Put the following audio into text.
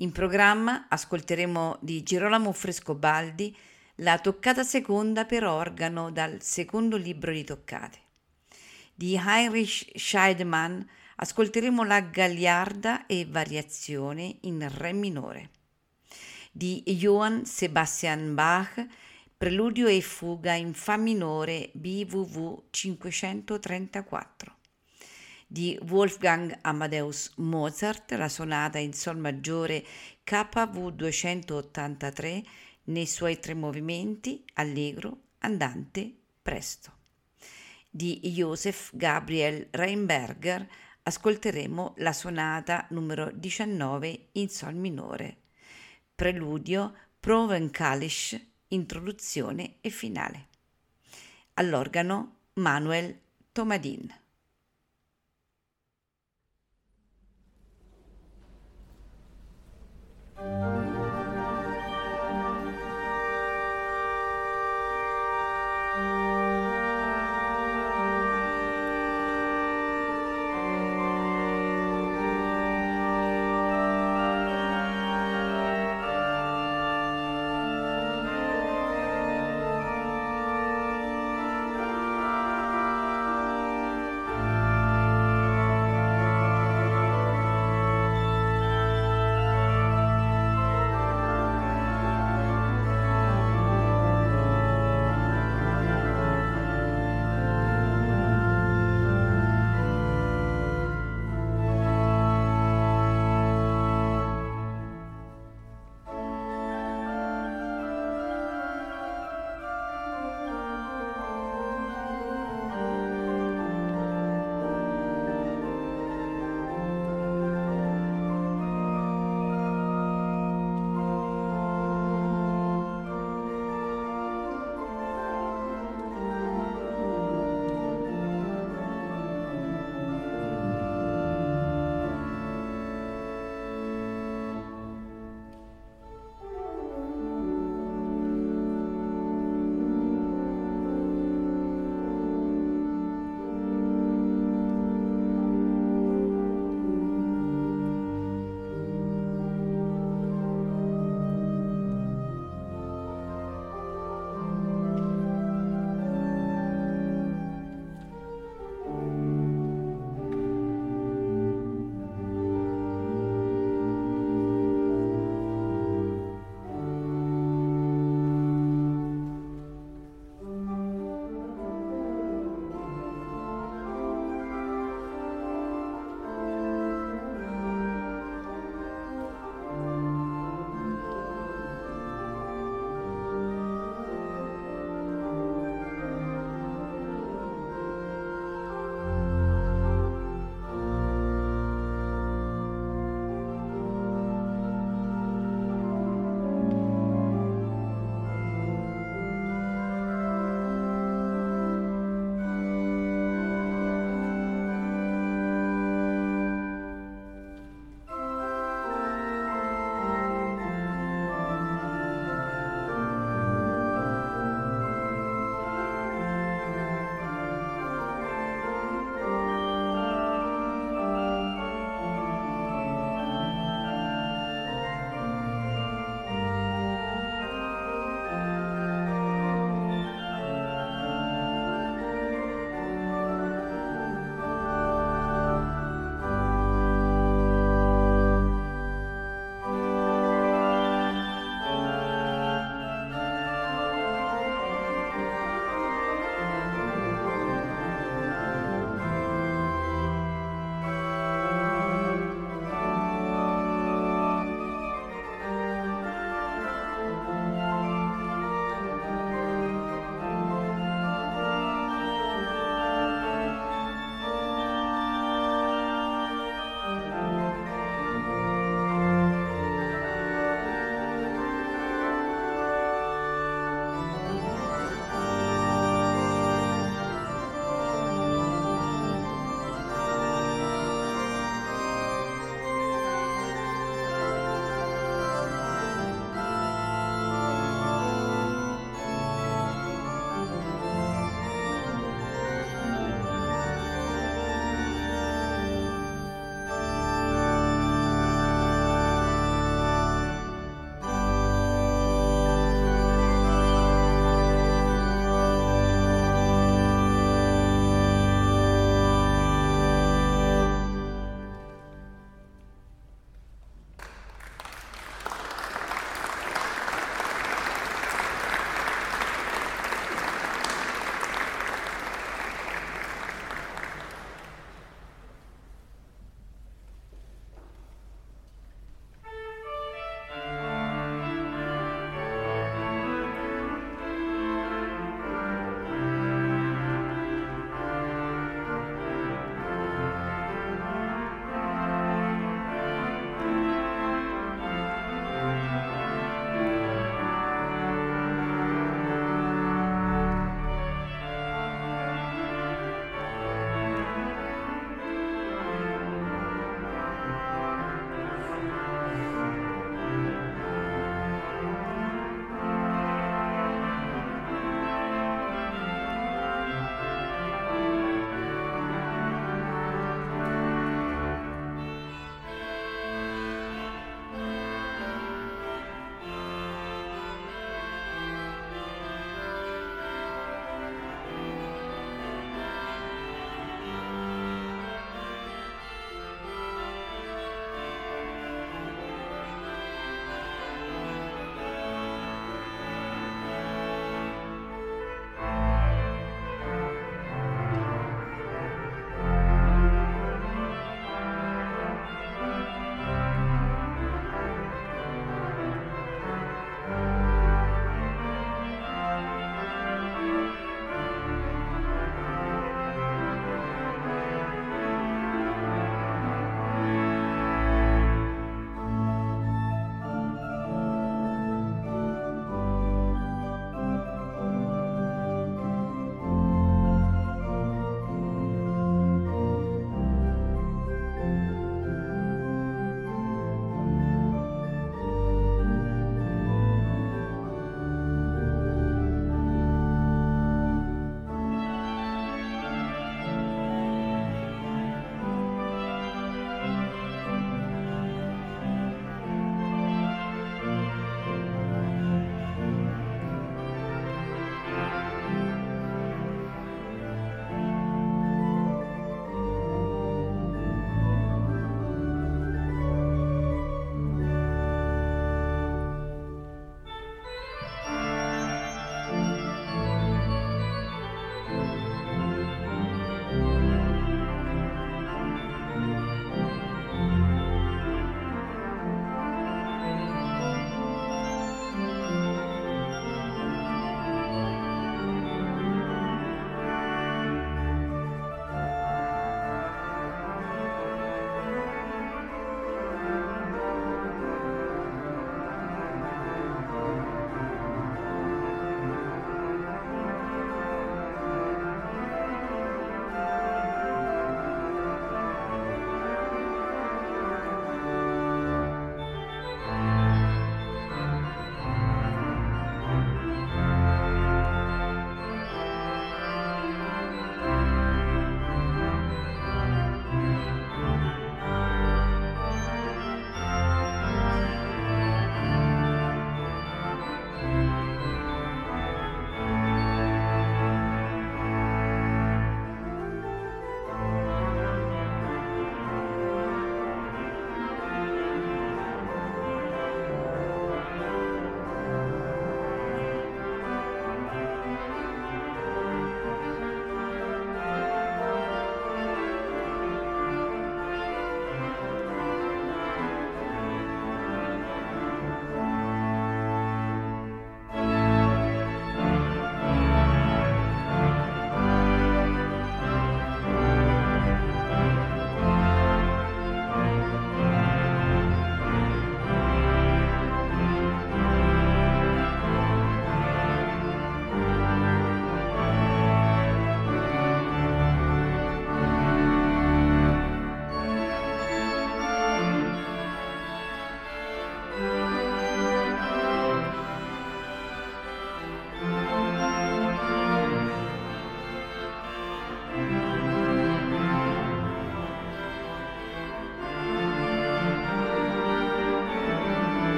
In programma ascolteremo di Girolamo Frescobaldi la toccata seconda per organo dal secondo libro di toccate. Di Heinrich Scheidemann ascolteremo la Gagliarda e variazione in Re minore. Di Johann Sebastian Bach Preludio e fuga in Fa minore BWV 534 di Wolfgang Amadeus Mozart, la sonata in Sol maggiore KV 283 nei suoi tre movimenti, allegro, andante, presto. Di Joseph Gabriel Reinberger ascolteremo la sonata numero 19 in Sol minore, preludio Provenkalisch, introduzione e finale. All'organo Manuel Tomadin.